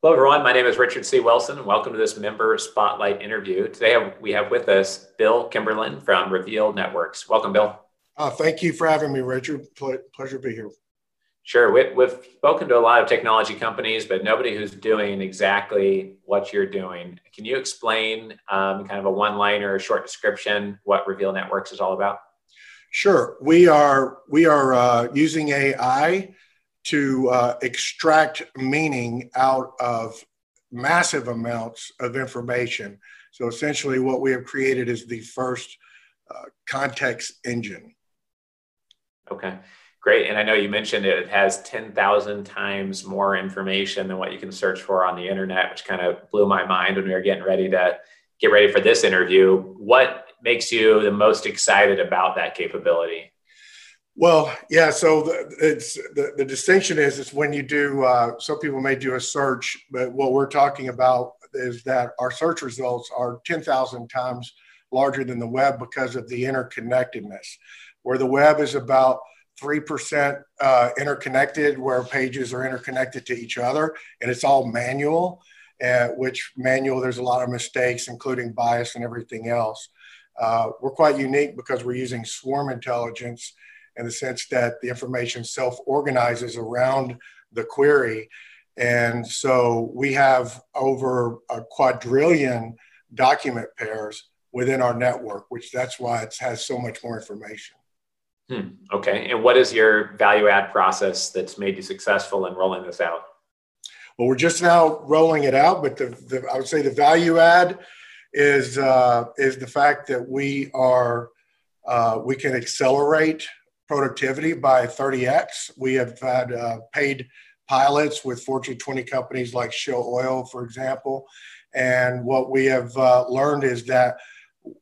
Hello, everyone. My name is Richard C. Wilson, and welcome to this member spotlight interview. Today, we have with us Bill Kimberlin from Reveal Networks. Welcome, Bill. Uh, thank you for having me, Richard. pleasure to be here. Sure. We, have spoken to a lot of technology companies, but nobody who's doing exactly what you're doing. Can you explain um, kind of a one liner, a short description, what Reveal Networks is all about? Sure. We are we are uh, using AI to uh, extract meaning out of massive amounts of information. So essentially, what we have created is the first uh, context engine. Okay, great. And I know you mentioned it has 10,000 times more information than what you can search for on the internet, which kind of blew my mind when we were getting ready to get ready for this interview. What makes you the most excited about that capability? Well, yeah. So the, it's the, the distinction is is when you do. Uh, some people may do a search, but what we're talking about is that our search results are ten thousand times larger than the web because of the interconnectedness. Where the web is about three percent uh, interconnected, where pages are interconnected to each other, and it's all manual. Uh, which manual there's a lot of mistakes, including bias and everything else. Uh, we're quite unique because we're using swarm intelligence in the sense that the information self organizes around the query. And so we have over a quadrillion document pairs within our network, which that's why it has so much more information. Hmm. Okay. And what is your value add process that's made you successful in rolling this out? Well, we're just now rolling it out, but the, the I would say the value add is uh, is the fact that we are uh, we can accelerate productivity by 30x. We have had uh, paid pilots with Fortune 20 companies like Shell Oil, for example. And what we have uh, learned is that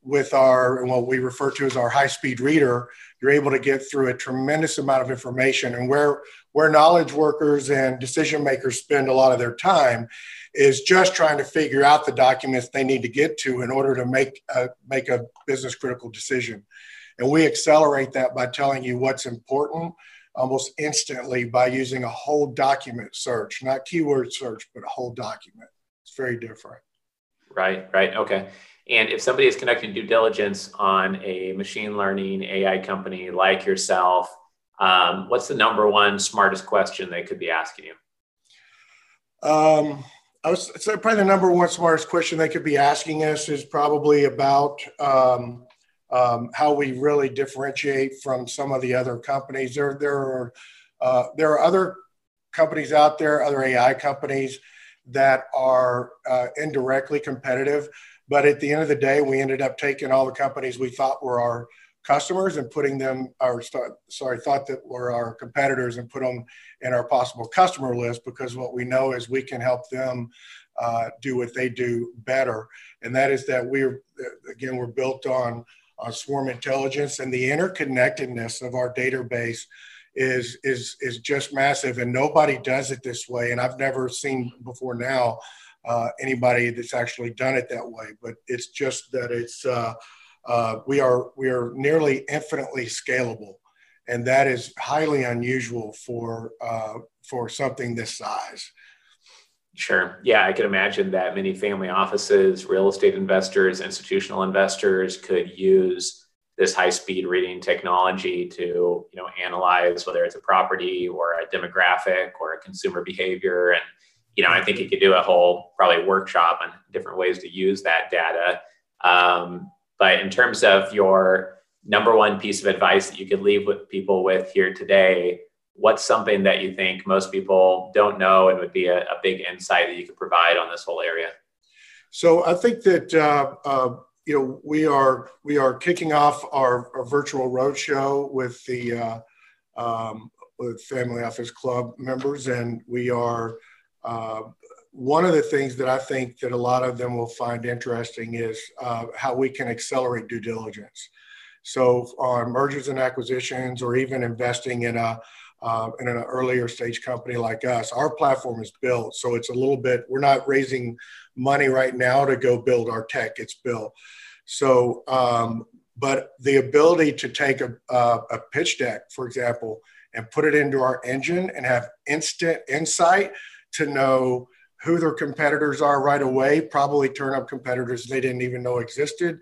with our what we refer to as our high speed reader, you're able to get through a tremendous amount of information. And where where knowledge workers and decision makers spend a lot of their time is just trying to figure out the documents they need to get to in order to make a, make a business critical decision. And we accelerate that by telling you what's important almost instantly by using a whole document search, not keyword search, but a whole document. It's very different. Right, right. Okay. And if somebody is conducting due diligence on a machine learning AI company like yourself, um, what's the number one smartest question they could be asking you? Um, I was say probably the number one smartest question they could be asking us is probably about um, um, how we really differentiate from some of the other companies. There, there are uh, there are other companies out there, other AI companies that are uh, indirectly competitive. But at the end of the day, we ended up taking all the companies we thought were our customers and putting them, or sorry, thought that were our competitors and put them in our possible customer list because what we know is we can help them uh, do what they do better. And that is that we're, again, we're built on on swarm intelligence and the interconnectedness of our database is is is just massive and nobody does it this way and i've never seen before now uh, anybody that's actually done it that way but it's just that it's uh, uh, we are we are nearly infinitely scalable and that is highly unusual for uh, for something this size Sure. Yeah, I can imagine that many family offices, real estate investors, institutional investors could use this high-speed reading technology to, you know, analyze whether it's a property or a demographic or a consumer behavior. And, you know, I think you could do a whole probably workshop on different ways to use that data. Um, but in terms of your number one piece of advice that you could leave with people with here today, what's something that you think most people don't know and would be a, a big insight that you could provide on this whole area? So I think that uh, uh, you know we are we are kicking off our, our virtual roadshow with the uh, um, with Family Office Club members, and we are. Uh, one of the things that I think that a lot of them will find interesting is uh, how we can accelerate due diligence. So on mergers and acquisitions, or even investing in a uh, in an earlier stage company like us. Our platform is built, so it's a little bit. We're not raising money right now to go build our tech. It's built. So, um, but the ability to take a, a, a pitch deck, for example, and put it into our engine and have instant insight to know who their competitors are right away, probably turn up competitors they didn't even know existed.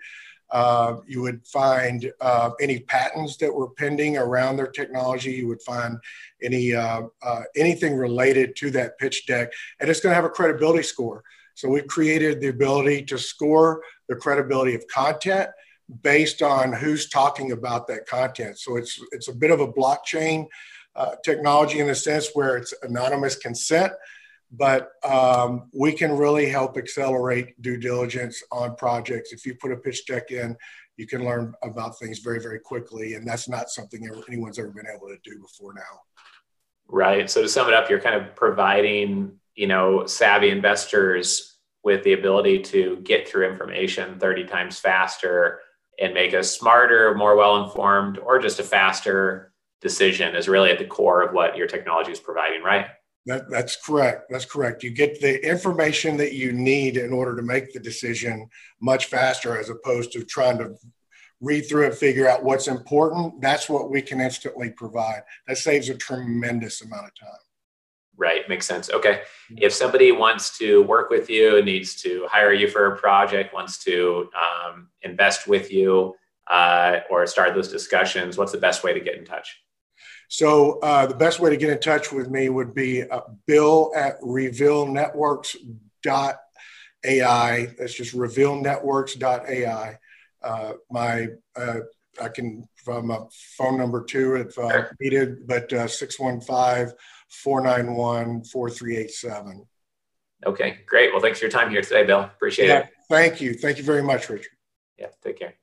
Uh, you would find uh, any patents that were pending around their technology. You would find any uh, uh anything related to that pitch deck, and it's going to have a credibility score. So we've created the ability to score the credibility of content based on who's talking about that content. So it's it's a bit of a blockchain uh, technology in a sense where it's anonymous consent, but um, we can really help accelerate due diligence on projects. If you put a pitch deck in, you can learn about things very very quickly, and that's not something anyone's ever been able to do before now. Right. So to sum it up, you're kind of providing you know savvy investors with the ability to get through information 30 times faster and make a smarter, more well informed, or just a faster decision is really at the core of what your technology is providing, right? That, that's correct. That's correct. You get the information that you need in order to make the decision much faster as opposed to trying to read through and figure out what's important. That's what we can instantly provide. That saves a tremendous amount of time. Right, makes sense. Okay. If somebody wants to work with you, needs to hire you for a project, wants to um, invest with you, uh, or start those discussions, what's the best way to get in touch? So uh, the best way to get in touch with me would be uh, bill at revealnetworks.ai. That's just revealnetworks.ai. Uh, my uh, I can from a phone number too if uh, sure. needed, but uh, 615 491 4387. Okay, great. Well, thanks for your time here today, Bill. Appreciate yeah, it. Thank you. Thank you very much, Richard. Yeah, take care.